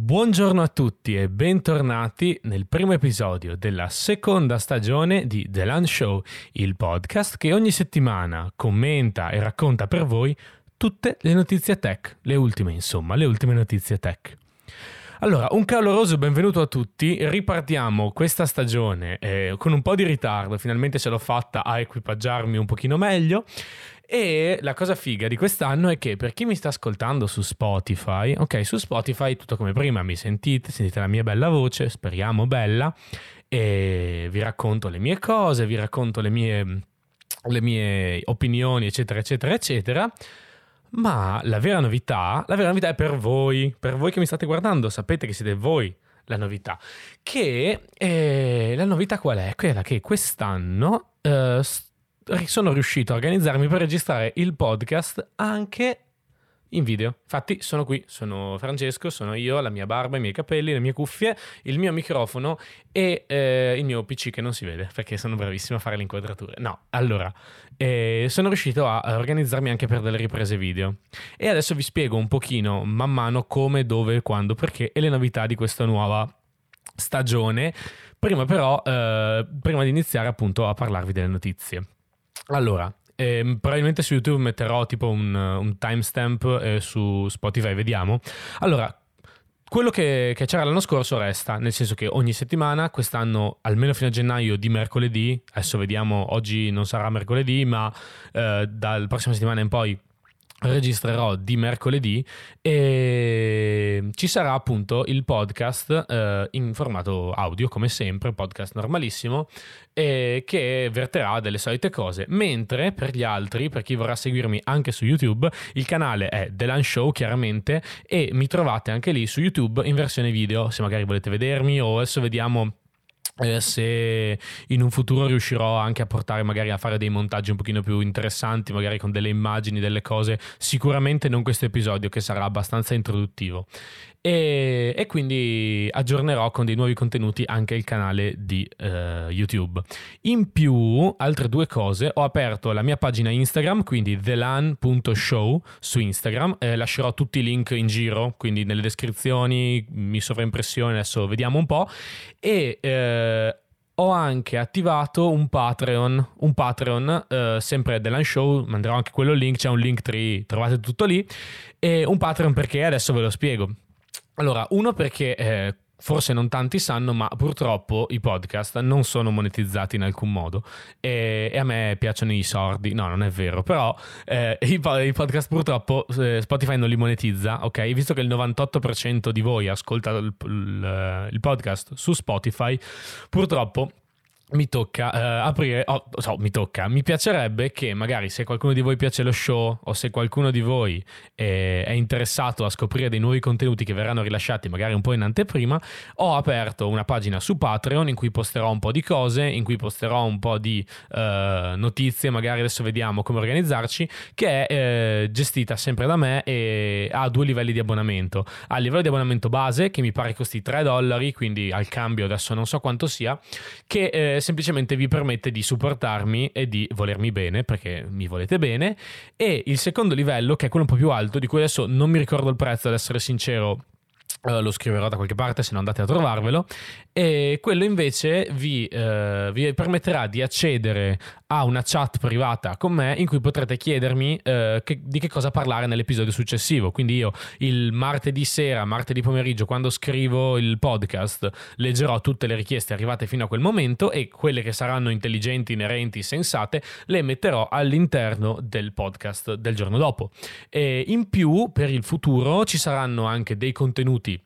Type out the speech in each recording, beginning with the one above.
Buongiorno a tutti e bentornati nel primo episodio della seconda stagione di The Lunch Show, il podcast che ogni settimana commenta e racconta per voi tutte le notizie tech, le ultime insomma, le ultime notizie tech. Allora, un caloroso benvenuto a tutti. Ripartiamo questa stagione eh, con un po' di ritardo, finalmente ce l'ho fatta a equipaggiarmi un pochino meglio. E la cosa figa di quest'anno è che per chi mi sta ascoltando su Spotify, ok, su Spotify tutto come prima, mi sentite, sentite la mia bella voce, speriamo bella, e vi racconto le mie cose, vi racconto le mie, le mie opinioni, eccetera, eccetera, eccetera. Ma la vera novità, la vera novità è per voi, per voi che mi state guardando, sapete che siete voi la novità. Che eh, la novità qual è? Quella che quest'anno eh, sono riuscito a organizzarmi per registrare il podcast anche in video. Infatti sono qui, sono Francesco, sono io, la mia barba, i miei capelli, le mie cuffie, il mio microfono e eh, il mio PC che non si vede perché sono bravissimo a fare le inquadrature. No, allora, eh, sono riuscito a organizzarmi anche per delle riprese video e adesso vi spiego un pochino man mano come, dove, quando, perché e le novità di questa nuova stagione. Prima però, eh, prima di iniziare appunto a parlarvi delle notizie. Allora, eh, probabilmente su YouTube metterò tipo un, un timestamp eh, su Spotify, vediamo. Allora, quello che, che, c'era l'anno scorso resta, nel senso che ogni settimana, quest'anno almeno fino a gennaio di mercoledì, adesso vediamo, oggi non sarà mercoledì, ma eh, dal prossimo settimana in poi registrerò di mercoledì e ci sarà appunto il podcast eh, in formato audio come sempre, podcast normalissimo e che verterà delle solite cose. Mentre per gli altri, per chi vorrà seguirmi anche su YouTube il canale è The Lunch Show chiaramente e mi trovate anche lì su YouTube in versione video se magari volete vedermi o adesso vediamo eh, se in un futuro riuscirò anche a portare magari a fare dei montaggi un pochino più interessanti, magari con delle immagini, delle cose, sicuramente non questo episodio che sarà abbastanza introduttivo. E, e, quindi aggiornerò con dei nuovi contenuti anche il canale di uh, YouTube. In più, altre due cose, ho aperto la mia pagina Instagram, quindi thelan.show su Instagram, eh, lascerò tutti i link in giro, quindi nelle descrizioni, mi sovraimpressione, adesso vediamo un po', e... Eh, ho anche attivato un Patreon, un Patreon eh, sempre dell'Un Show, manderò anche quello link, c'è un link tree, trovate tutto lì, e un Patreon perché adesso ve lo spiego. Allora, uno perché eh, forse non tanti sanno, ma purtroppo i podcast non sono monetizzati in alcun modo e, e a me piacciono i sordi. No, non è vero, però eh, i, i, podcast purtroppo eh, Spotify non li monetizza, ok? Visto che il 98% di voi ascolta il, il, il podcast su Spotify, purtroppo mi tocca uh, aprire, oh, so, mi tocca, mi piacerebbe che magari se qualcuno di voi piace lo show o se qualcuno di voi è, è, interessato a scoprire dei nuovi contenuti che verranno rilasciati magari un po' in anteprima, ho aperto una pagina su Patreon in cui posterò un po' di cose, in cui posterò un po' di uh, notizie, magari adesso vediamo come organizzarci, che è uh, gestita sempre da me e ha due livelli di abbonamento. Ha il livello di abbonamento base che mi pare costi 3 dollari, quindi al cambio adesso non so quanto sia, che semplicemente vi permette di supportarmi e di volermi bene, perché mi volete bene. E il secondo livello, che è quello un po' più alto, di cui adesso non mi ricordo il prezzo, ad essere sincero, Uh, lo scriverò da qualche parte se non andate a trovarvelo e quello invece vi, uh, vi, permetterà di accedere a una chat privata con me in cui potrete chiedermi uh, che, di che cosa parlare nell'episodio successivo. Quindi io il martedì sera, martedì pomeriggio quando scrivo il podcast leggerò tutte le richieste arrivate fino a quel momento e quelle che saranno intelligenti, inerenti, sensate le metterò all'interno del podcast del giorno dopo. E in più per il futuro ci saranno anche dei contenuti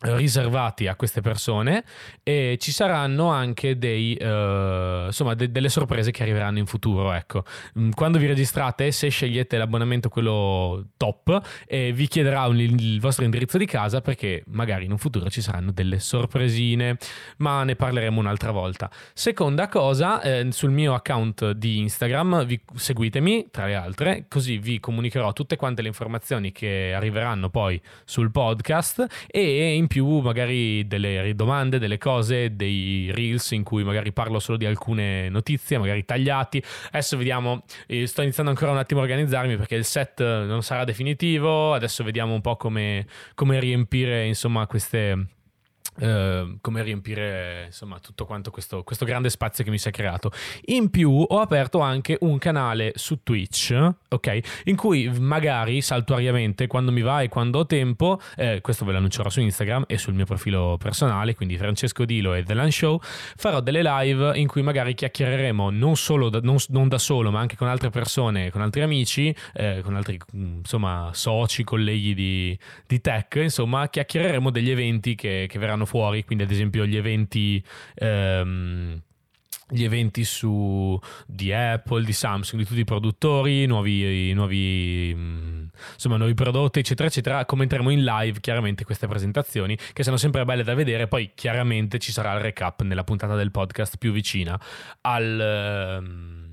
riservati a queste persone e ci saranno anche dei, uh, insomma, de- delle sorprese che arriveranno in futuro. Ecco. Mm, quando vi registrate, se scegliete l'abbonamento quello top, eh, vi chiederà un, il vostro indirizzo di casa perché magari in un futuro ci saranno delle sorpresine, ma ne parleremo un'altra volta. Seconda cosa, eh, sul mio account di Instagram, vi, seguitemi tra le altre, così vi comunicherò tutte quante le informazioni che arriveranno poi sul podcast e in in più magari delle domande, delle cose, dei reels in cui magari parlo solo di alcune notizie, magari tagliati. Adesso vediamo, eh, sto iniziando ancora un attimo a organizzarmi perché il set non sarà definitivo, adesso vediamo un po' come, come riempire insomma queste Uh, come riempire insomma tutto quanto questo, questo, grande spazio che mi si è creato. In più ho aperto anche un canale su Twitch, ok? In cui magari saltuariamente quando mi va e quando ho tempo, eh, questo ve lo annuncerò su Instagram e sul mio profilo personale, quindi Francesco Dilo e The Land Show, farò delle live in cui magari chiacchiereremo non solo da, non, non da solo, ma anche con altre persone, con altri amici, eh, con altri insomma soci, colleghi di, di tech, insomma chiacchiereremo degli eventi che, che verranno fuori, quindi ad esempio gli eventi... Ehm, gli eventi su, di Apple, di Samsung, di tutti i produttori, nuovi, nuovi, insomma, nuovi prodotti, eccetera, eccetera. Commenteremo in live chiaramente queste presentazioni che sono sempre belle da vedere. Poi chiaramente ci sarà il recap nella puntata del podcast più vicina al. Um,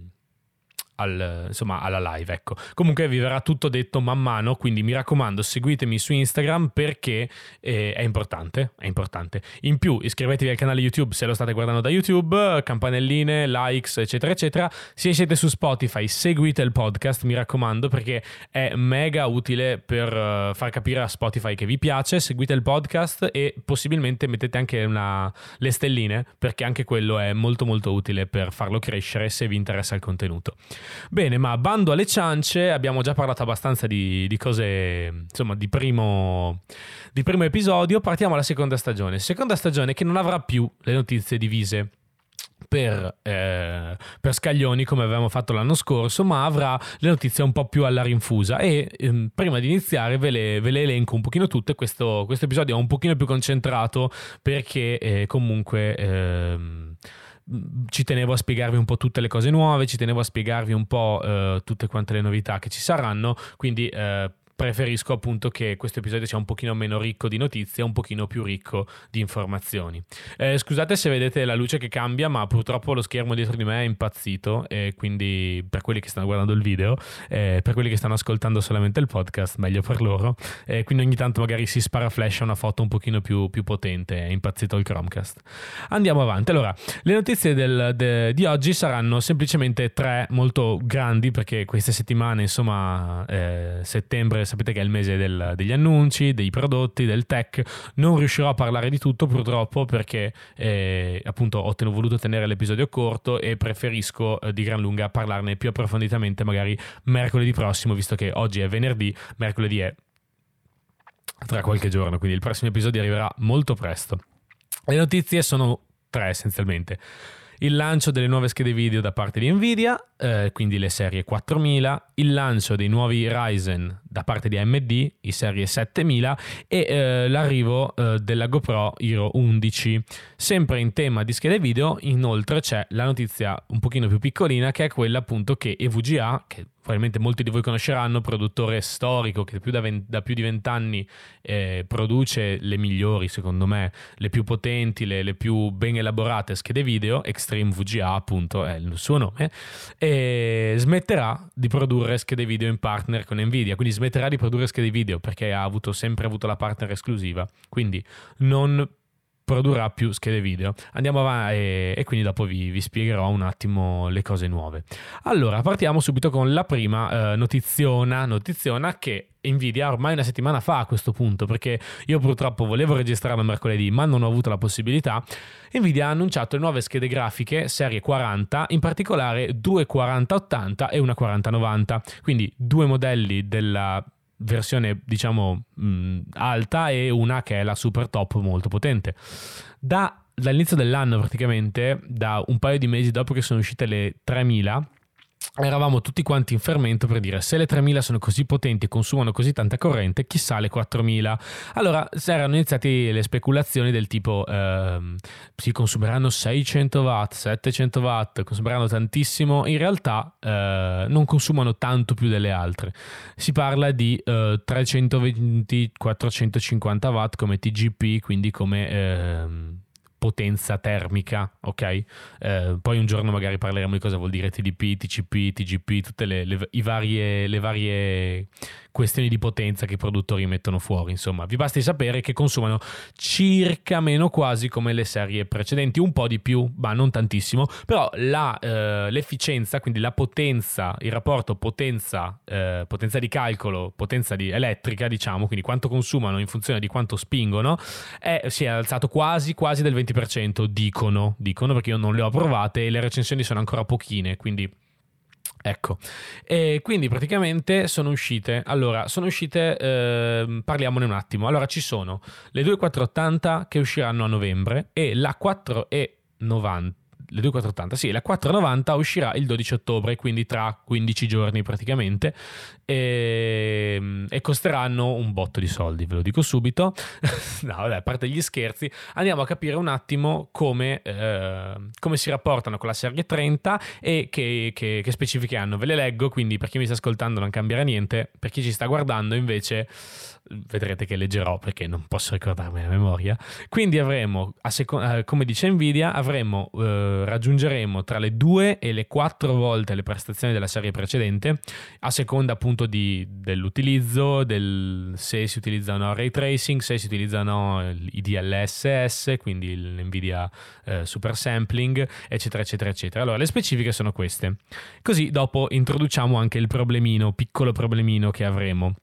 al, insomma, alla live. Ecco. Comunque vi verrà tutto detto man mano, quindi mi raccomando, seguitemi su Instagram perché eh, è importante, è importante. In più, iscrivetevi al canale YouTube se lo state guardando da YouTube, campanelline, likes, eccetera, eccetera. Se siete su Spotify, seguite il podcast, mi raccomando, perché è mega utile per uh, far capire a Spotify che vi piace. Seguite il podcast e possibilmente mettete anche una, le stelline, perché anche quello è molto molto utile per farlo crescere se vi interessa il contenuto. Bene, ma bando alle ciance, abbiamo già parlato abbastanza di, di cose, insomma, di primo, di primo episodio. Partiamo alla seconda stagione. Seconda stagione che non avrà più le notizie divise. Per, eh, per, scaglioni come avevamo fatto l'anno scorso, ma avrà le notizie un po' più alla rinfusa. E ehm, prima di iniziare ve le, ve le, elenco un pochino tutte. Questo, questo, episodio è un pochino più concentrato perché eh, comunque. Ehm, ci tenevo a spiegarvi un po' tutte le cose nuove, ci tenevo a spiegarvi un po' eh, tutte quante le novità che ci saranno, quindi eh, preferisco appunto che questo episodio sia un pochino meno ricco di notizie, un pochino più ricco di informazioni. Eh, scusate se vedete la luce che cambia, ma purtroppo lo schermo dietro di me è impazzito e quindi per quelli che stanno guardando il video, eh, per quelli che stanno ascoltando solamente il podcast, meglio per loro, eh, quindi ogni tanto magari si spara flash a una foto un pochino più, più potente, è impazzito il Chromecast. Andiamo avanti, allora le notizie del, de, di oggi saranno semplicemente tre molto grandi perché queste settimane, insomma, eh, settembre sapete che è il mese del, degli annunci, dei prodotti, del tech. Non riuscirò a parlare di tutto purtroppo perché eh, appunto ho ten- voluto tenere l'episodio corto e preferisco eh, di gran lunga parlarne più approfonditamente magari mercoledì prossimo, visto che oggi è venerdì, mercoledì è tra qualche giorno, quindi il prossimo episodio arriverà molto presto. Le notizie sono tre essenzialmente il lancio delle nuove schede video da parte di Nvidia, eh, quindi le serie 4000, il lancio dei nuovi Ryzen da parte di AMD, i serie 7000 e eh, l'arrivo eh, della GoPro Hero 11. Sempre in tema di schede video, inoltre c'è la notizia un pochino più piccolina che è quella appunto che EVGA, che probabilmente molti di voi conosceranno, produttore storico che più da, 20, da, più di vent'anni eh, produce le migliori, secondo me, le più potenti, le, le, più ben elaborate schede video, Extreme VGA appunto è il suo nome, e smetterà di produrre schede video in partner con Nvidia, quindi smetterà di produrre schede video perché ha avuto, sempre avuto la partner esclusiva, quindi non produrrà più schede video. Andiamo avanti e, e quindi dopo vi, vi, spiegherò un attimo le cose nuove. Allora, partiamo subito con la prima eh, notiziona, notiziona che Nvidia ormai una settimana fa a questo punto, perché io purtroppo volevo registrarlo mercoledì, ma non ho avuto la possibilità. Nvidia ha annunciato le nuove schede grafiche serie 40, in particolare due 4080 e una 4090, quindi due modelli della versione diciamo mh, alta e una che è la super top molto potente. Da, dall'inizio dell'anno praticamente, da un paio di mesi dopo che sono uscite le 3000, eravamo tutti quanti in fermento per dire se le 3000 sono così potenti e consumano così tanta corrente, chissà le 4000. Allora erano iniziate le speculazioni del tipo ehm, si consumeranno 600 watt, 700 watt, consumeranno tantissimo, in realtà eh, non consumano tanto più delle altre. Si parla di eh, 320-450 watt come TGP, quindi come... Ehm, potenza termica, ok? Eh, poi un giorno magari parleremo di cosa vuol dire TDP, TCP, TGP, tutte le, le, varie, le varie questioni di potenza che i produttori mettono fuori. Insomma, vi basti sapere che consumano circa meno quasi come le serie precedenti, un po' di più, ma non tantissimo, però la, eh, l'efficienza, quindi la potenza, il rapporto potenza, eh, potenza di calcolo, potenza di elettrica, diciamo, quindi quanto consumano in funzione di quanto spingono, è, si è alzato quasi, quasi del 20%, dicono, dicono perché io non le ho provate e le recensioni sono ancora pochine, quindi Ecco, e quindi praticamente sono uscite, allora, sono uscite, eh, parliamone un attimo, allora ci sono le 2480 che usciranno a novembre e la 490, le 2480, sì, la 490 uscirà il 12 ottobre, quindi tra 15 giorni praticamente, e, e costeranno un botto di soldi, ve lo dico subito. no, vabbè, a parte gli scherzi, andiamo a capire un attimo come, eh, come si rapportano con la serie 30 e che, che, che specifiche hanno. Ve le leggo, quindi per chi mi sta ascoltando non cambierà niente, per chi ci sta guardando invece vedrete che leggerò perché non posso ricordarmi la memoria. Quindi avremo, seco- eh, come dice Nvidia, avremo, eh, raggiungeremo tra le 2 e le 4 volte le prestazioni della serie precedente, a seconda appunto di, dell'utilizzo, del, se si utilizzano ray tracing, se si utilizzano i DLSS, quindi l'Nvidia eh, Super Sampling, eccetera, eccetera, eccetera. Allora, le specifiche sono queste. Così dopo introduciamo anche il problemino, piccolo problemino che avremo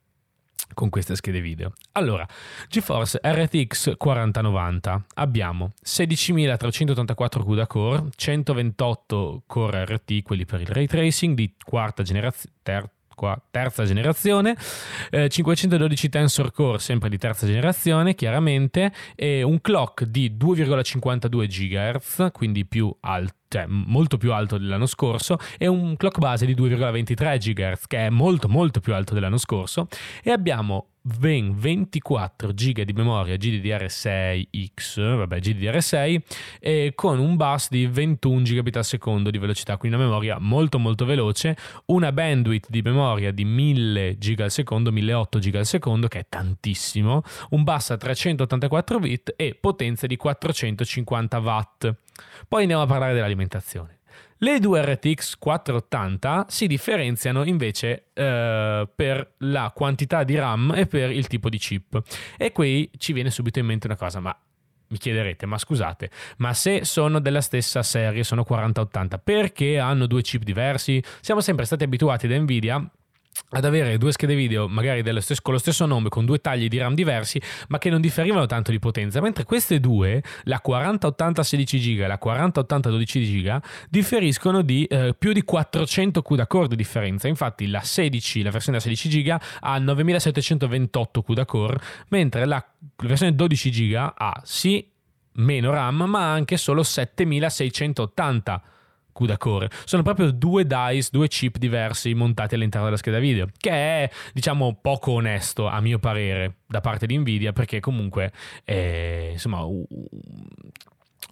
con queste schede video. Allora, GeForce RTX 4090 abbiamo 16.384 CUDA core, 128 core RT, quelli per il ray tracing di quarta generazione, ter- terza generazione, eh, 512 Tensor Core sempre di terza generazione chiaramente e un clock di 2,52 GHz, quindi più alto cioè molto più alto dell'anno scorso, e un clock base di 2,23 GHz, che è molto molto più alto dell'anno scorso, e abbiamo ben 24 GB di memoria GDDR6X, vabbè GDDR6, e con un bus di 21 GB al secondo di velocità, quindi una memoria molto molto veloce, una bandwidth di memoria di 1000 GB al secondo, 1008 GB al secondo, che è tantissimo, un bus a 384 bit e potenza di 450 watt. Poi andiamo a parlare dell'alimentazione. Le due RTX 480 si differenziano invece eh, per la quantità di RAM e per il tipo di chip. E qui ci viene subito in mente una cosa, ma mi chiederete, ma scusate, ma se sono della stessa serie, sono 4080, perché hanno due chip diversi? Siamo sempre stati abituati da Nvidia ad avere due schede video magari stesso, con lo stesso nome con due tagli di RAM diversi ma che non differivano tanto di potenza. Mentre queste due la 4080 16 GB e la 4080 12 GB differiscono di eh, più di 400 CUDA core di differenza. Infatti la 16 la versione da 16 GB ha 9728 CUDA core mentre la versione 12 GB ha sì meno RAM ma anche solo 7680 CUDA Core. Sono proprio due dice, due chip diversi montati all'interno della scheda video, che è diciamo poco onesto a mio parere da parte di Nvidia perché comunque eh, insomma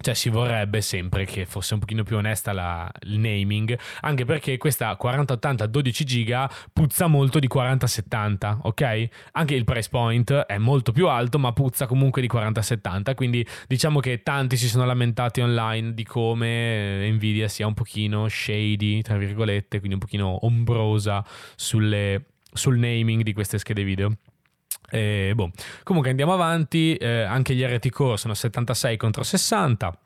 cioè si vorrebbe sempre che fosse un pochino più onesta la, il naming, anche perché questa 4080 12 giga puzza molto di 4070, ok? Anche il price point è molto più alto, ma puzza comunque di 4070, quindi diciamo che tanti si sono lamentati online di come Nvidia sia un pochino shady, tra virgolette, quindi un pochino ombrosa sulle, sul naming di queste schede video. E, boh. Comunque andiamo avanti, eh, anche gli RT Core sono 76 contro 60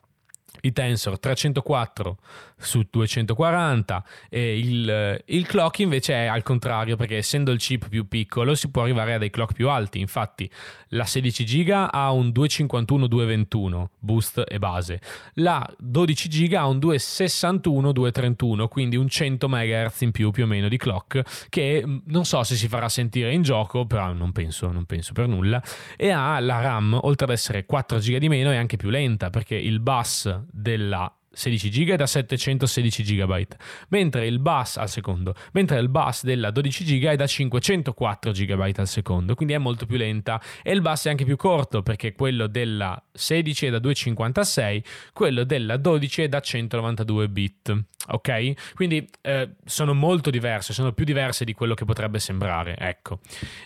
i tensor 304 su 240 e il, il, clock invece è al contrario perché essendo il chip più piccolo si può arrivare a dei clock più alti. Infatti la 16 GB ha un 251-221 boost e base. La 12 GB ha un 261-231 quindi un 100 MHz in più più o meno di clock che mm, non so se si farà sentire in gioco però non penso, non penso per nulla. E ha la RAM oltre ad essere 4 GB di meno è anche più lenta perché il bus della 16 GB e da 716 GB, mentre il bus al secondo, mentre il bus della 12 GB è da 504 GB al secondo, quindi è molto più lenta e il bus è anche più corto perché quello della 16 è da 256, quello della 12 è da 192 bit. Ok? Quindi eh, sono molto diverse, sono più diverse di quello che potrebbe sembrare, ecco.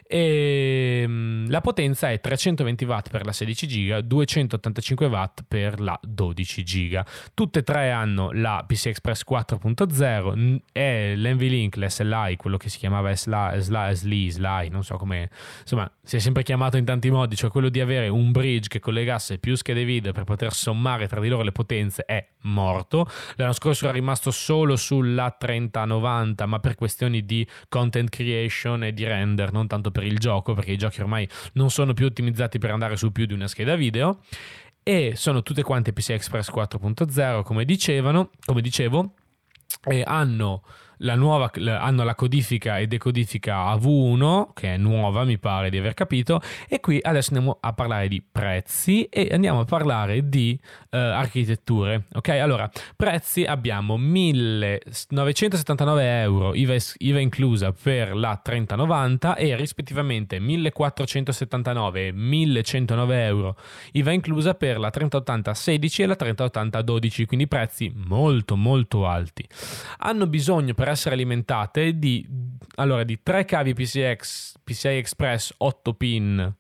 E, ehm, la potenza è 320 watt per la 16 GB, 285 watt per la 12 GB. Tutte e tre hanno la PC Express 4.0 e l'NVLink, l'SLI, quello che si chiamava SLI, SLI, SLI, SLI non so come, insomma, si è sempre chiamato in tanti modi, cioè quello di avere un bridge che collegasse più schede video per poter sommare tra di loro le potenze è morto. L'anno scorso era rimasto solo sulla 3090, ma per questioni di content creation e di render, non tanto per il gioco, perché i giochi ormai non sono più ottimizzati per andare su più di una scheda video e sono tutte quante PCI Express 4.0 come dicevano, come dicevo, e hanno la nuova, hanno la codifica e decodifica AV1, che è nuova, mi pare di aver capito, e qui adesso andiamo a parlare di prezzi e andiamo a parlare di uh, architetture. Ok, allora, prezzi abbiamo 1979 euro, IVA, IVA inclusa per la 3090 e rispettivamente 1479 e 1109 euro, IVA inclusa per la 3080 16 e la 3080 12, quindi prezzi molto molto alti. Hanno bisogno per per essere alimentate di, allora, di 3 cavi PCX, PCI Express 8 pin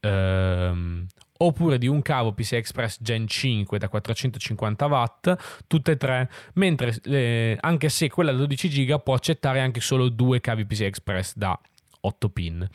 ehm, oppure di un cavo PCI Express Gen 5 da 450 watt, tutte e tre, mentre eh, anche se quella da 12 giga può accettare anche solo due cavi PCI Express da 8 pin.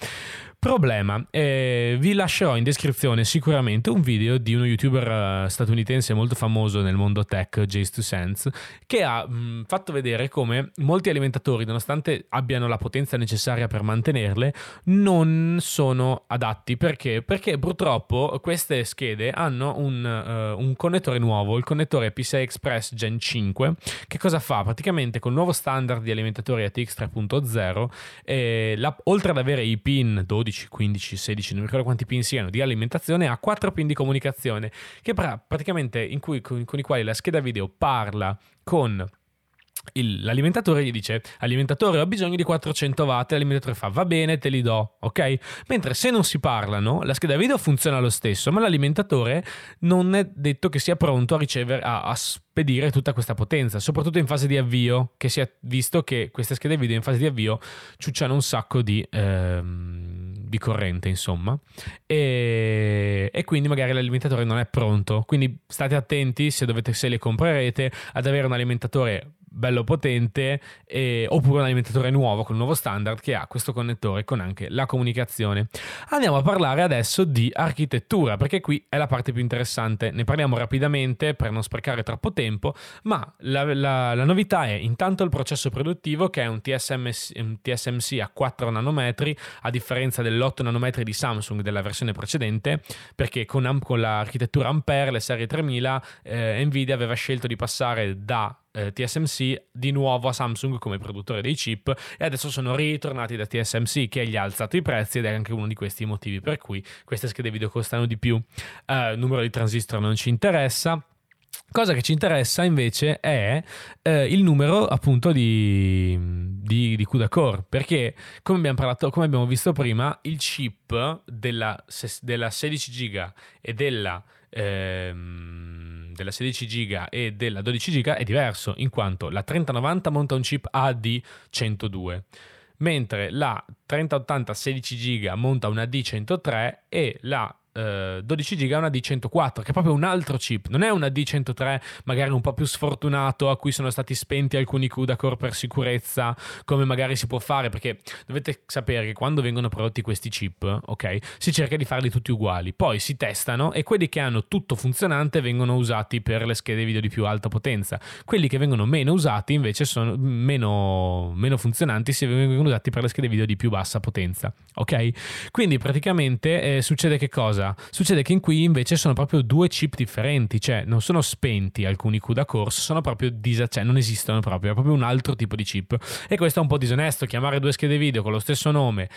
Problema, eh, vi lascerò in descrizione sicuramente un video di uno youtuber uh, statunitense molto famoso nel mondo tech, Jace 2 Sense, che ha mh, mm, fatto vedere come molti alimentatori, nonostante abbiano la potenza necessaria per mantenerle, non sono adatti. Perché? Perché purtroppo queste schede hanno un, uh, un connettore nuovo, il connettore PCI Express Gen 5. Che cosa fa? Praticamente con il nuovo standard di alimentatori ATX 3.0, eh, la, oltre ad avere i pin 12, 12, 15, 16, non ricordo quanti pin siano, di alimentazione ha 4 pin di comunicazione, che praticamente in cui, con, con i quali la scheda video parla con il, l'alimentatore gli dice alimentatore ho bisogno di 400 watt l'alimentatore fa va bene te li do ok? Mentre se non si parlano la scheda video funziona lo stesso ma l'alimentatore non è detto che sia pronto a ricevere a, a spedire tutta questa potenza soprattutto in fase di avvio che si è visto che queste schede video in fase di avvio ciucciano un sacco di, ehm, di corrente insomma. E, e, quindi magari l'alimentatore non è pronto. Quindi state attenti se, dovete, se le comprerete ad avere un alimentatore bello potente, e, oppure un alimentatore nuovo con un nuovo standard che ha questo connettore con anche la comunicazione. Andiamo a parlare adesso di architettura, perché qui è la parte più interessante. Ne parliamo rapidamente per non sprecare troppo tempo, ma la, la, la novità è intanto il processo produttivo che è un, TSMC, un TSMC a 4 nanometri, a differenza dell'8 nanometri di Samsung della versione precedente, perché con, con l'architettura Ampere, le serie 3000, eh, Nvidia aveva scelto di passare da eh, TSMC di nuovo a Samsung come produttore dei chip e adesso sono ritornati da TSMC che gli ha alzato i prezzi ed è anche uno di questi motivi per cui queste schede video costano di più. Eh, il numero di transistor non ci interessa. Cosa che ci interessa invece è eh, il numero appunto di, di, di CUDA Core, perché come abbiamo, parlato, come abbiamo visto prima, il chip della, della 16 GB e della ehm, della 16 GB e della 12 GB è diverso, in quanto la 3090 monta un chip AD102, mentre la 3080 16 GB monta una D103 e la 12 eh, giga una D104 che è proprio un altro chip. Non è una D103 magari un po' più sfortunato a cui sono stati spenti alcuni CUDA core per sicurezza come magari si può fare perché dovete sapere che quando vengono prodotti questi chip ok si cerca di farli tutti uguali. Poi si testano e quelli che hanno tutto funzionante vengono usati per le schede video di più alta potenza. Quelli che vengono meno usati invece sono meno, meno funzionanti se vengono usati per le schede video di più bassa potenza ok? Quindi praticamente eh, succede che cosa cosa? Succede che in qui invece sono proprio due chip differenti, cioè non sono spenti alcuni CUDA Course, sono proprio dis- cioè non esistono proprio, è proprio un altro tipo di chip. E questo è un po' disonesto, chiamare due schede video con lo stesso nome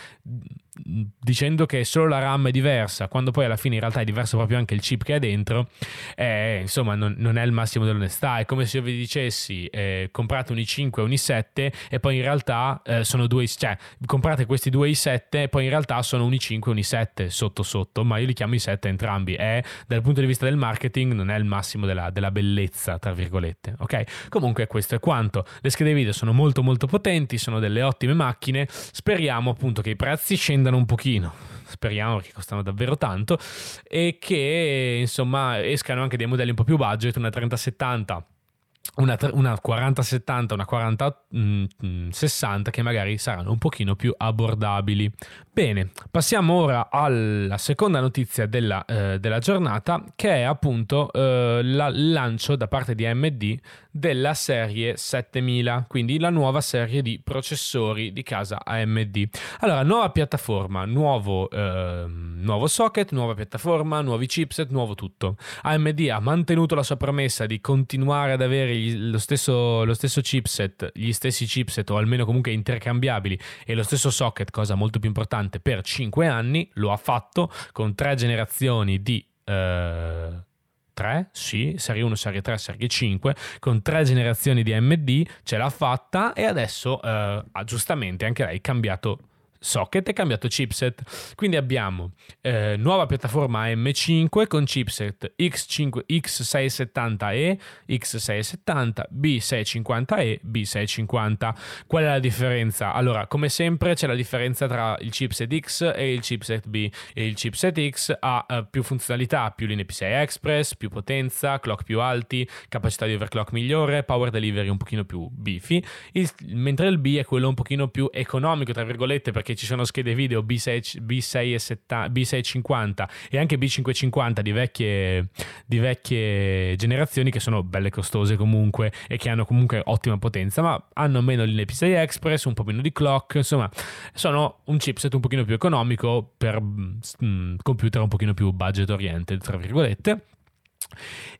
dicendo che solo la RAM è diversa, quando poi alla fine in realtà è diverso proprio anche il chip che è dentro, eh, insomma non, non, è il massimo dell'onestà. È come se io vi dicessi eh, comprate un i5 e un i7 e poi in realtà eh, sono due, cioè comprate questi due i7 e poi in realtà sono un i5 e un i7 sotto sotto, ma io li chiamo i7 entrambi. È, dal punto di vista del marketing non è il massimo della, della bellezza, tra virgolette. Ok? Comunque questo è quanto. Le schede video sono molto molto potenti, sono delle ottime macchine. Speriamo appunto che i prezzi scendano un pochino, speriamo che costano davvero tanto, e che insomma escano anche dei modelli un po' più budget, una 3070 una, una 40-70, una 40-60 mm, che magari saranno un pochino più abbordabili. Bene, passiamo ora alla seconda notizia della, eh, della giornata che è appunto eh, il lancio da parte di AMD della serie 7000, quindi la nuova serie di processori di casa AMD. Allora, nuova piattaforma, nuovo, eh, nuovo socket, nuova piattaforma, nuovi chipset, nuovo tutto. AMD ha mantenuto la sua promessa di continuare ad avere gli, lo, stesso, lo stesso chipset, gli stessi chipset o almeno comunque intercambiabili e lo stesso socket, cosa molto più importante, per 5 anni, lo ha fatto con tre generazioni di... Eh, 3, sì, serie 1, serie 3, serie 5, con tre generazioni di AMD, ce l'ha fatta e adesso eh, ha giustamente anche lei cambiato socket e cambiato chipset. Quindi abbiamo eh, nuova piattaforma AM5 con chipset X5, X670E, X670, B650E, B650. Qual è la differenza? Allora, come sempre c'è la differenza tra il chipset X e il chipset B. E il chipset X ha uh, più funzionalità, più linee PCI Express, più potenza, clock più alti, capacità di overclock migliore, power delivery un pochino più bifi, il, mentre il B è quello un pochino più economico, tra virgolette, perché perché ci sono schede video B6, B6, B650 e anche B550 di vecchie, di vecchie generazioni che sono belle costose comunque e che hanno comunque ottima potenza, ma hanno meno linee PCI Express, un po' meno di clock, insomma, sono un chipset un pochino più economico per mm, computer un pochino più budget oriented, tra virgolette.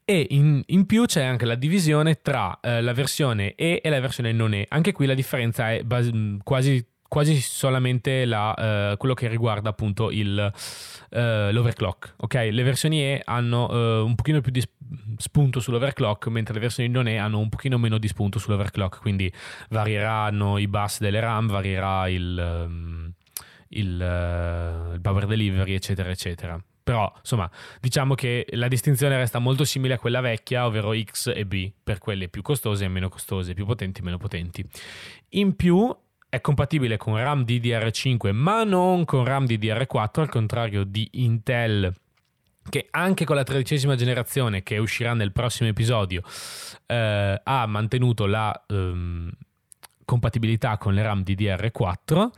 E in, in, più c'è anche la divisione tra eh, la versione E e la versione non E. Anche qui la differenza è bas- quasi quasi solamente la, uh, quello che riguarda appunto il, uh, l'overclock. Ok, le versioni E hanno uh, un pochino più di spunto sull'overclock, mentre le versioni non E hanno un pochino meno di spunto sull'overclock, quindi varieranno i bus delle RAM, varierà il, um, il, il power delivery, eccetera, eccetera. Però, insomma, diciamo che la distinzione resta molto simile a quella vecchia, ovvero X e B, per quelle più costose e meno costose, più potenti e meno potenti. In più, è compatibile con RAM DDR5 ma non con RAM DDR4 al contrario di Intel che anche con la tredicesima generazione che uscirà nel prossimo episodio eh, ha mantenuto la ehm, compatibilità con le RAM DDR4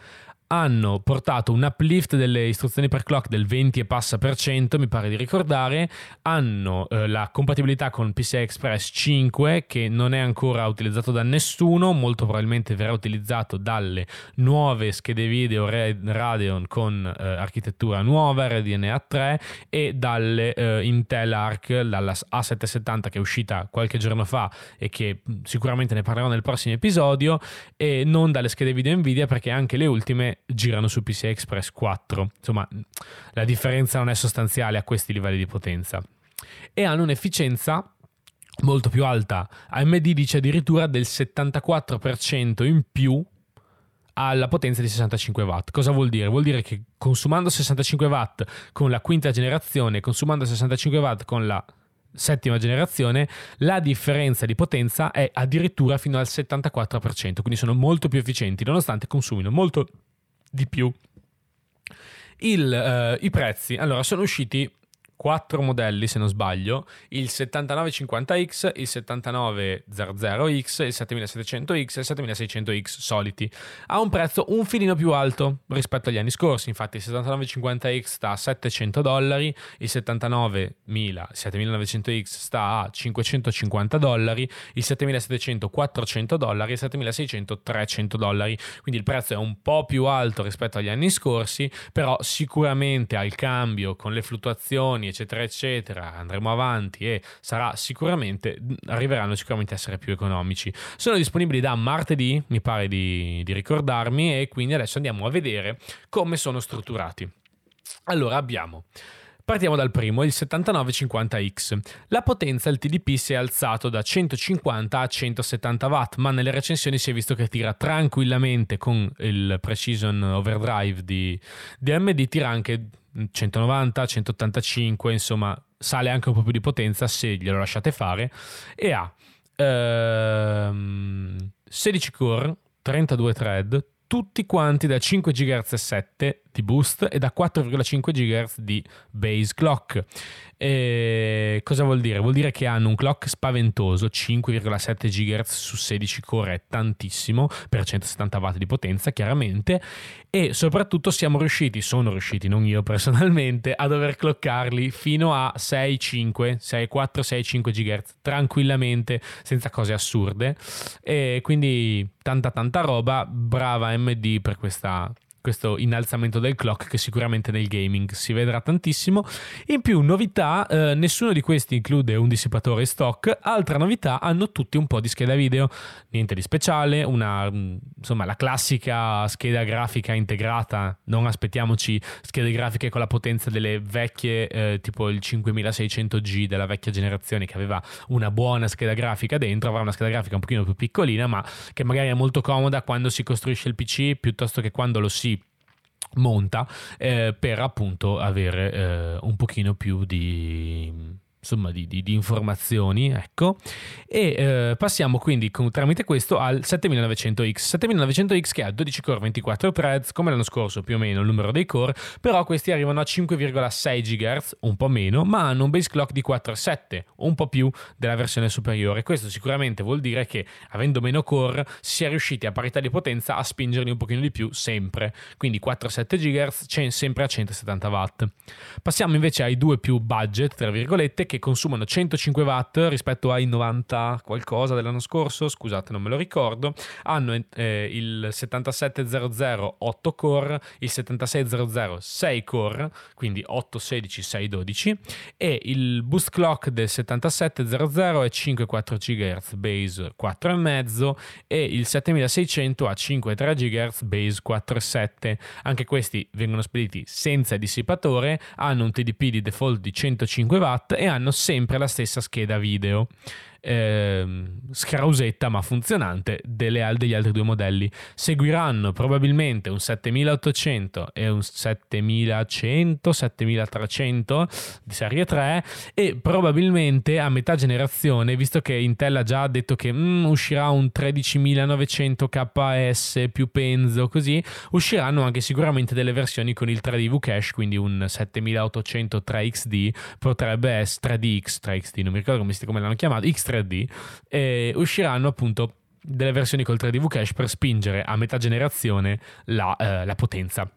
hanno portato un uplift delle istruzioni per clock del 20 e passa per cento, mi pare di ricordare, hanno eh, la compatibilità con PCI Express 5 che non è ancora utilizzato da nessuno, molto probabilmente verrà utilizzato dalle nuove schede video Radeon con eh, architettura nuova, RDNA 3 e dalle eh, Intel Arc, dalla A770 che è uscita qualche giorno fa e che sicuramente ne parlerò nel prossimo episodio e non dalle schede video Nvidia perché anche le ultime girano su PCI Express 4. Insomma, la differenza non è sostanziale a questi livelli di potenza. E hanno un'efficienza molto più alta. AMD dice addirittura del 74% in più alla potenza di 65 watt. Cosa vuol dire? Vuol dire che consumando 65 watt con la quinta generazione, consumando 65 watt con la settima generazione, la differenza di potenza è addirittura fino al 74%, quindi sono molto più efficienti nonostante consumino molto di più. Il, uh, I prezzi, allora, sono usciti quattro modelli se non sbaglio, il 7950X, il 7900X, il 7700X e il 7600X soliti, a un prezzo un filino più alto rispetto agli anni scorsi, infatti il 7950X sta a 700 dollari, il 79000, 7900X sta a 550 dollari, il 7700 400 dollari e il 7600 300 dollari, quindi il prezzo è un po' più alto rispetto agli anni scorsi, però sicuramente al cambio con le fluttuazioni eccetera, eccetera, andremo avanti e sarà sicuramente, arriveranno sicuramente a essere più economici. Sono disponibili da martedì, mi pare di, di ricordarmi, e quindi adesso andiamo a vedere come sono strutturati. Allora abbiamo Partiamo dal primo, il 7950X. La potenza del TDP si è alzato da 150 a 170 watt, ma nelle recensioni si è visto che tira tranquillamente con il Precision Overdrive di, di AMD, tira anche 190, 185, insomma sale anche un po' più di potenza se glielo lasciate fare e ha ehm, 16 core, 32 thread, tutti quanti da 5 GHz 7 di boost e da 4,5 GHz di base clock. E cosa vuol dire? Vuol dire che hanno un clock spaventoso, 5,7 GHz su 16 core, è tantissimo per 170 watt di potenza, chiaramente, e soprattutto siamo riusciti, sono riusciti, non io personalmente, a dover clockarli fino a 6, 5, 6, 4, 6, 5 GHz tranquillamente, senza cose assurde. E quindi tanta tanta roba, brava AMD per questa questo innalzamento del clock che sicuramente nel gaming si vedrà tantissimo. In più, novità, eh, nessuno di questi include un dissipatore stock, altra novità, hanno tutti un po' di scheda video, niente di speciale, una, mm, insomma la classica scheda grafica integrata, non aspettiamoci schede grafiche con la potenza delle vecchie, eh, tipo il 5600G della vecchia generazione che aveva una buona scheda grafica dentro, avrà una scheda grafica un pochino più piccolina, ma che magari è molto comoda quando si costruisce il PC piuttosto che quando lo si monta eh, per appunto avere eh, un pochino più di insomma di, di, di, informazioni ecco. E eh, passiamo quindi con, tramite questo al 7900X 7900X che ha 12 core 24 threads come l'anno scorso più o meno il numero dei core però questi arrivano a 5,6 GHz un po' meno ma hanno un base clock di 4,7 un po' più della versione superiore. Questo sicuramente vuol dire che avendo meno core si è riusciti a parità di potenza a spingerli un pochino di più sempre. Quindi 4,7 GHz sempre a 170 watt. Passiamo invece ai due più budget tra virgolette che consumano 105 watt rispetto ai 90 qualcosa dell'anno scorso, scusate non me lo ricordo, hanno eh, il 7700 8 core, il 7600 6 core, quindi 8, 16, 6, 12 e il boost clock del 7700 è 5,4 GHz base 4,5 e il 7600 ha 5,3 GHz base 4,7. Anche questi vengono spediti senza dissipatore, hanno un TDP di default di 105 watt e hanno hanno sempre la stessa scheda video eh, scrausetta ma funzionante delle, degli altri due modelli. Seguiranno probabilmente un 7800 e un 7100, 7300 di serie 3 e probabilmente a metà generazione, visto che Intel ha già detto che mm, uscirà un 13900 KS più Penzo, così usciranno anche sicuramente delle versioni con il 3D Cache, quindi un 7800 3XD potrebbe essere 3DX, 3XD, non mi ricordo come, come l'hanno chiamato, X3 3D, e usciranno appunto delle versioni col 3D Cache per spingere a metà generazione la, eh, la potenza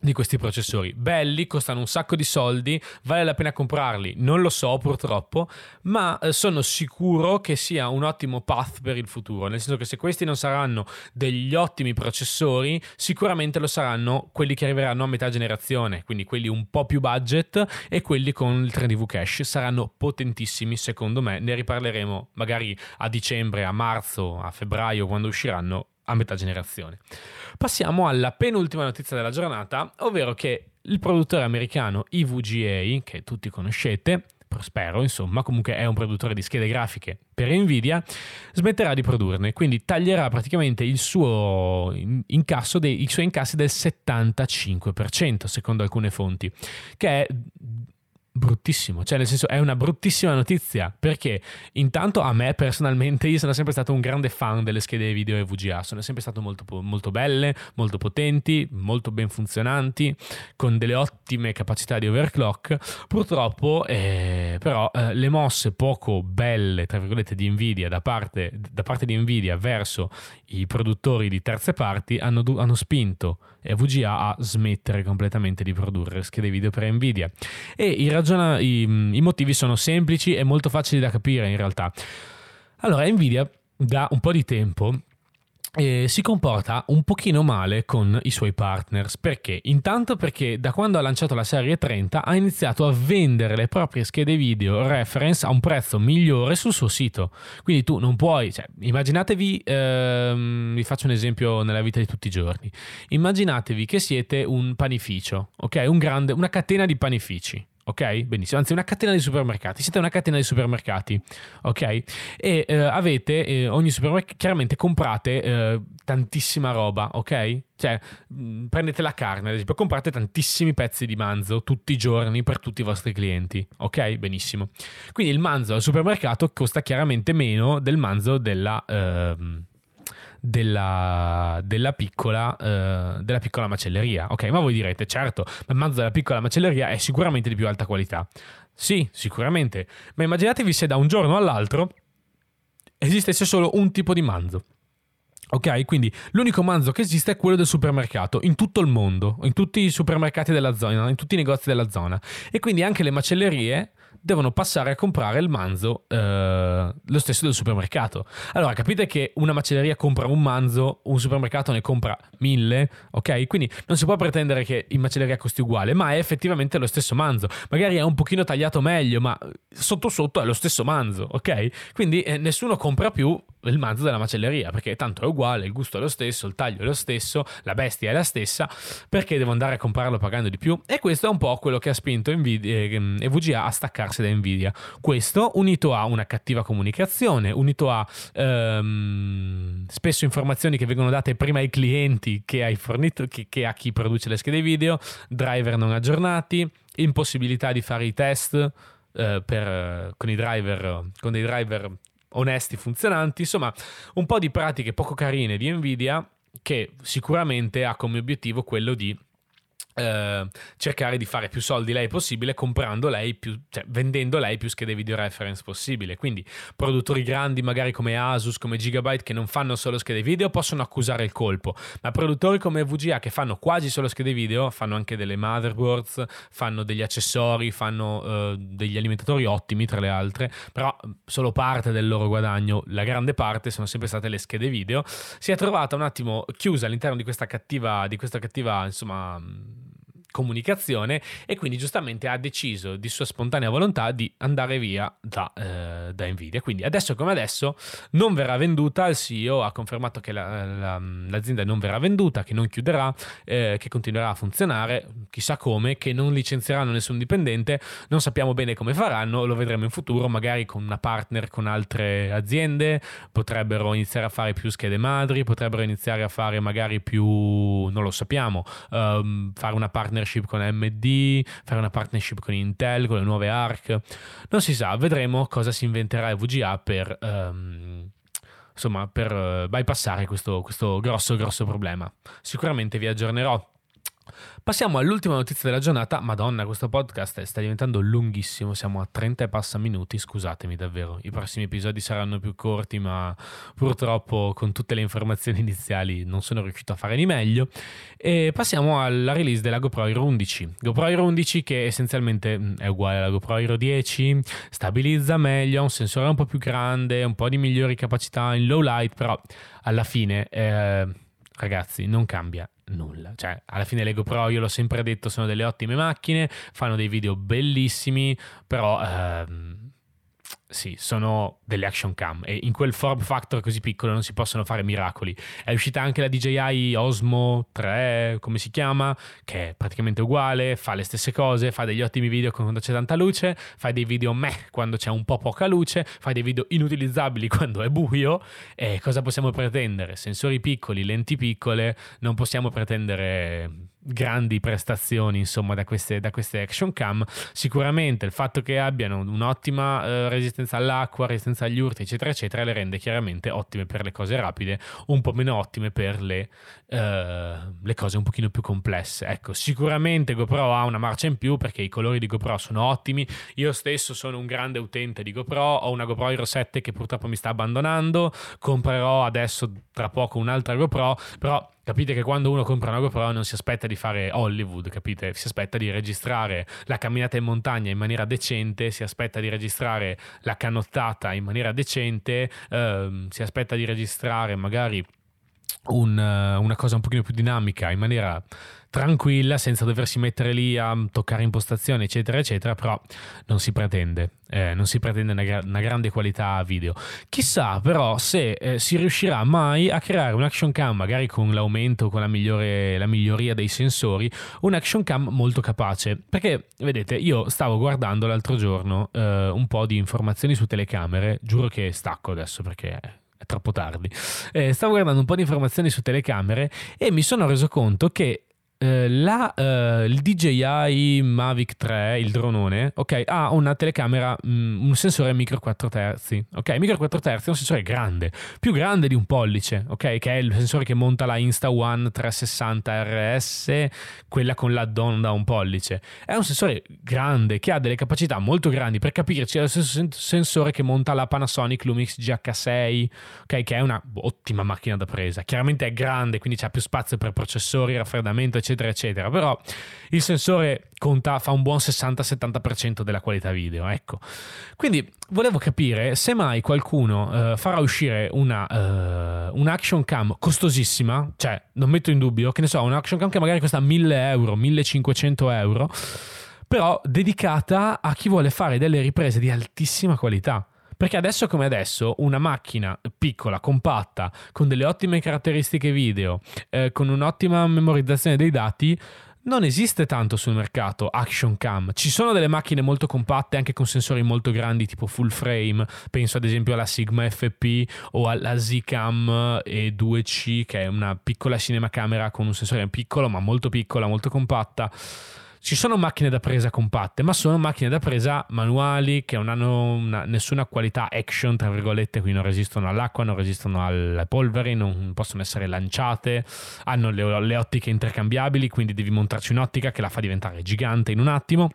di questi processori. Belli, costano un sacco di soldi, vale la pena comprarli? Non lo so purtroppo, ma eh, sono sicuro che sia un ottimo path per il futuro, nel senso che se questi non saranno degli ottimi processori, sicuramente lo saranno quelli che arriveranno a metà generazione, quindi quelli un po' più budget e quelli con il 3DV cache saranno potentissimi secondo me, ne riparleremo magari a dicembre, a marzo, a febbraio quando usciranno a metà generazione. Passiamo alla penultima notizia della giornata, ovvero che il produttore americano EVGA, che tutti conoscete, spero, insomma, comunque è un produttore di schede grafiche per Nvidia, smetterà di produrne, quindi taglierà praticamente il suo incasso dei, i suoi incassi del 75%, secondo alcune fonti, che è bruttissimo, cioè nel senso è una bruttissima notizia perché intanto a me personalmente io sono sempre stato un grande fan delle schede video EVGA, sono sempre state molto, molto belle, molto potenti, molto ben funzionanti, con delle ottime capacità di overclock, purtroppo eh, però eh, le mosse poco belle tra virgolette di Nvidia da parte, da parte di Nvidia verso i produttori di terze parti hanno, hanno spinto EVGA a smettere completamente di produrre schede video per Nvidia e i ragiona, i, i motivi sono semplici e molto facili da capire in realtà. Allora, Nvidia da un po' di tempo eh, si comporta un pochino male con i suoi partners. Perché? Intanto perché da quando ha lanciato la serie 30 ha iniziato a vendere le proprie schede video reference a un prezzo migliore sul suo sito. Quindi tu non puoi, cioè, immaginatevi, ehm, vi faccio un esempio nella vita di tutti i giorni. Immaginatevi che siete un panificio, ok? Un grande, una catena di panifici ok? Benissimo, anzi una catena di supermercati, siete una catena di supermercati, ok? E eh, avete, eh, ogni supermercato, chiaramente comprate eh, tantissima roba, ok? Cioè, mh, mm, prendete la carne, ad esempio, comprate tantissimi pezzi di manzo tutti i giorni per tutti i vostri clienti, ok? Benissimo. Quindi il manzo al supermercato costa chiaramente meno del manzo della... Ehm, della, della, piccola, uh, della piccola macelleria. Ok, ma voi direte, certo, ma il manzo della piccola macelleria è sicuramente di più alta qualità. Sì, sicuramente, ma immaginatevi se da un giorno all'altro esistesse solo un tipo di manzo. Ok, quindi l'unico manzo che esiste è quello del supermercato in tutto il mondo, in tutti i supermercati della zona, in tutti i negozi della zona. E quindi anche le macellerie devono passare a comprare il manzo eh, lo stesso del supermercato. Allora capite che una macelleria compra un manzo, un supermercato ne compra mille, ok? Quindi non si può pretendere che in macelleria costi uguale, ma è effettivamente lo stesso manzo. Magari è un pochino tagliato meglio, ma sotto sotto è lo stesso manzo, ok? Quindi eh, nessuno compra più il manzo della macelleria perché tanto è uguale, il gusto è lo stesso, il taglio è lo stesso, la bestia è la stessa, perché devo andare a comprarlo pagando di più? E questo è un po' quello che ha spinto Nvidia, eh, EVGA a staccarsi da Nvidia. Questo unito a una cattiva comunicazione, unito a ehm, spesso informazioni che vengono date prima ai clienti che, ai fornito- che, che a chi produce le schede video, driver non aggiornati, impossibilità di fare i test. Eh, per, con, driver, con dei driver onesti, funzionanti, insomma un po' di pratiche poco carine di Nvidia che sicuramente ha come obiettivo quello di eh, cercare di fare più soldi lei possibile comprando lei più, cioè vendendo lei più schede video reference possibile. Quindi produttori grandi magari come Asus, come Gigabyte che non fanno solo schede video possono accusare il colpo, ma produttori come VGA che fanno quasi solo schede video, fanno anche delle motherboards, fanno degli accessori, fanno eh, degli alimentatori ottimi tra le altre, però solo parte del loro guadagno, la grande parte sono sempre state le schede video. Si è trovata un attimo chiusa all'interno di questa cattiva di questa cattiva, insomma, comunicazione e quindi giustamente ha deciso di sua spontanea volontà di andare via da, eh, da Nvidia. Quindi adesso come adesso non verrà venduta, il CEO ha confermato che la, la, l'azienda non verrà venduta, che non chiuderà, eh, che continuerà a funzionare, chissà come, che non licenzieranno nessun dipendente, non sappiamo bene come faranno, lo vedremo in futuro, magari con una partner con altre aziende, potrebbero iniziare a fare più schede madri, potrebbero iniziare a fare magari più, non lo sappiamo, um, fare una partner partnership con AMD, fare una partnership con Intel, con le nuove ARC. Non si sa, vedremo cosa si inventerà VGA per... Um, insomma, per uh, bypassare questo, questo grosso, grosso problema. Sicuramente vi aggiornerò Passiamo all'ultima notizia della giornata. Madonna, questo podcast sta diventando lunghissimo. Siamo a 30 e passa minuti. Scusatemi davvero. I prossimi episodi saranno più corti, ma purtroppo con tutte le informazioni iniziali non sono riuscito a fare di meglio. E passiamo alla release della GoPro Hero 11. GoPro Hero 11 che essenzialmente mm, è uguale alla GoPro Hero 10, stabilizza meglio, ha un sensore un po' più grande, un po' di migliori capacità in low light, però alla fine, eh, ragazzi, non cambia nulla. Cioè, alla fine le GoPro, io l'ho sempre detto, sono delle ottime macchine, fanno dei video bellissimi, però ehm, sì, sono delle action cam e in quel form factor così piccolo non si possono fare miracoli. È uscita anche la DJI Osmo 3, come si chiama, che è praticamente uguale, fa le stesse cose, fa degli ottimi video quando c'è tanta luce, fa dei video meh quando c'è un po' poca luce, fa dei video inutilizzabili quando è buio e cosa possiamo pretendere? Sensori piccoli, lenti piccole, non possiamo pretendere grandi prestazioni insomma da queste, da queste, action cam. Sicuramente il fatto che abbiano un'ottima eh, resistenza all'acqua resistenza agli urti eccetera eccetera le rende chiaramente ottime per le cose rapide un po' meno ottime per le, eh, le cose un pochino più complesse. Ecco sicuramente GoPro ha una marcia in più perché i colori di GoPro sono ottimi. Io stesso sono un grande utente di GoPro ho una GoPro Hero 7 che purtroppo mi sta abbandonando comprerò adesso tra poco un'altra GoPro però Capite che quando uno compra una GoPro non si aspetta di fare Hollywood, capite? Si aspetta di registrare la camminata in montagna in maniera decente, si aspetta di registrare la canottata in maniera decente, ehm, si aspetta di registrare magari un, una cosa un pochino più dinamica in maniera tranquilla senza doversi mettere lì a toccare impostazioni eccetera eccetera però non si pretende eh, non si pretende una, una, grande qualità video. Chissà però se eh, si riuscirà mai a creare un action cam magari con l'aumento con la, migliore, la miglioria dei sensori un action cam molto capace. Perché vedete io stavo guardando l'altro giorno eh, un po' di informazioni su telecamere giuro che stacco adesso perché troppo tardi. Eh, stavo guardando un po' di informazioni su telecamere e mi sono reso conto che eh, la, uh, il DJI Mavic 3, il dronone, ok, ha una telecamera, um, un sensore micro 4 terzi. Ok, micro 4 terzi è un sensore grande, più grande di un pollice, ok, che è il sensore che monta la Insta One 360 RS, quella con l'add-on da un pollice. È un sensore grande che ha delle capacità molto grandi, per capirci, è lo stesso sensore che monta la Panasonic Lumix GH6, ok, che è una ottima macchina da presa. Chiaramente è grande, quindi c'ha più spazio per processori, raffreddamento, eccetera eccetera, eccetera. Però il sensore conta, fa un buon 60-70% della qualità video. Ecco. Quindi volevo capire se mai qualcuno uh, farà uscire una, uh, un'action cam costosissima, cioè non metto in dubbio, che ne so, un'action cam che magari costa 1000 euro, 1500 euro, però dedicata a chi vuole fare delle riprese di altissima qualità. Perché adesso come adesso una macchina piccola, compatta, con delle ottime caratteristiche video, eh, con un'ottima memorizzazione dei dati, non esiste tanto sul mercato action cam. Ci sono delle macchine molto compatte anche con sensori molto grandi tipo full frame, penso ad esempio alla Sigma FP o alla Z-Cam E2C che è una piccola cinemacamera con un sensore piccolo ma molto piccola, molto compatta. Ci sono macchine da presa compatte, ma sono macchine da presa manuali che non hanno una, nessuna qualità action, tra virgolette, quindi non resistono all'acqua, non resistono alle polveri, non possono essere lanciate, hanno le, le ottiche intercambiabili, quindi devi montarci un'ottica che la fa diventare gigante in un attimo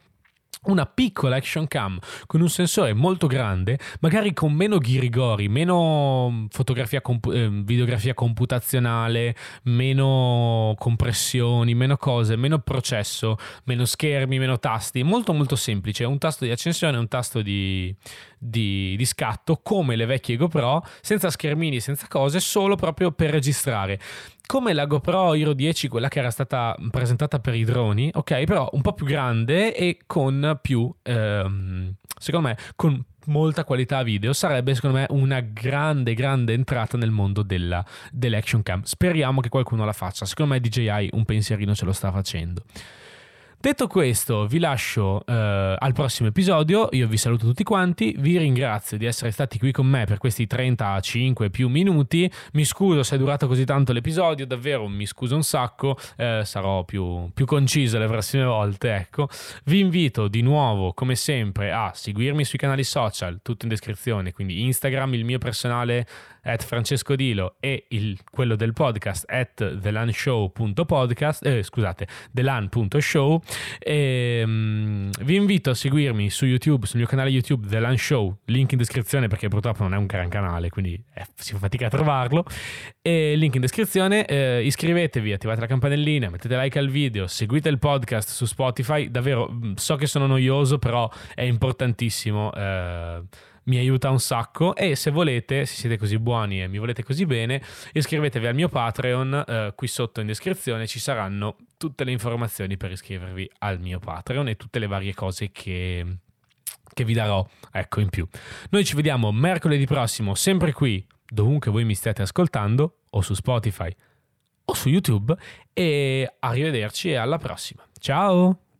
una piccola action cam con un sensore molto grande, magari con meno ghirigori, meno fotografia compu- eh, videografia computazionale, meno compressioni, meno cose, meno processo, meno schermi, meno tasti, molto molto semplice, un tasto di accensione, un tasto di, di, di scatto come le vecchie GoPro, senza schermini, senza cose, solo proprio per registrare come la GoPro Hero 10, quella che era stata presentata per i droni, ok, però un po' più grande e con più, ehm, secondo me, con molta qualità video, sarebbe secondo me una grande, grande entrata nel mondo della, dell'action cam. Speriamo che qualcuno la faccia, secondo me DJI un pensierino ce lo sta facendo. Detto questo, vi lascio eh, al prossimo episodio. Io vi saluto tutti quanti. Vi ringrazio di essere stati qui con me per questi 35 più minuti. Mi scuso se è durato così tanto l'episodio, davvero mi scuso un sacco. Eh, sarò più, più conciso le prossime volte. Ecco. Vi invito di nuovo, come sempre, a seguirmi sui canali social, tutto in descrizione. Quindi Instagram, il mio personale at Francesco Dilo e il, quello del podcast at thelanshow.podcast, eh, scusate, thelan.show. E, um, vi invito a seguirmi su YouTube, sul mio canale YouTube The Lan Show, link in descrizione perché purtroppo non è un gran canale, quindi eh, si fa fatica a trovarlo. E link in descrizione, eh, iscrivetevi, attivate la campanellina, mettete like al video, seguite il podcast su Spotify, davvero mm, so che sono noioso, però è importantissimo. Eh, mi aiuta un sacco e se volete, se siete così buoni e mi volete così bene, iscrivetevi al mio Patreon, eh, qui sotto in descrizione ci saranno tutte le informazioni per iscrivervi al mio Patreon e tutte le varie cose che che vi darò, ecco, in più. Noi ci vediamo mercoledì prossimo, sempre qui, dovunque voi mi stiate ascoltando, o su Spotify o su YouTube, e arrivederci e alla prossima. Ciao!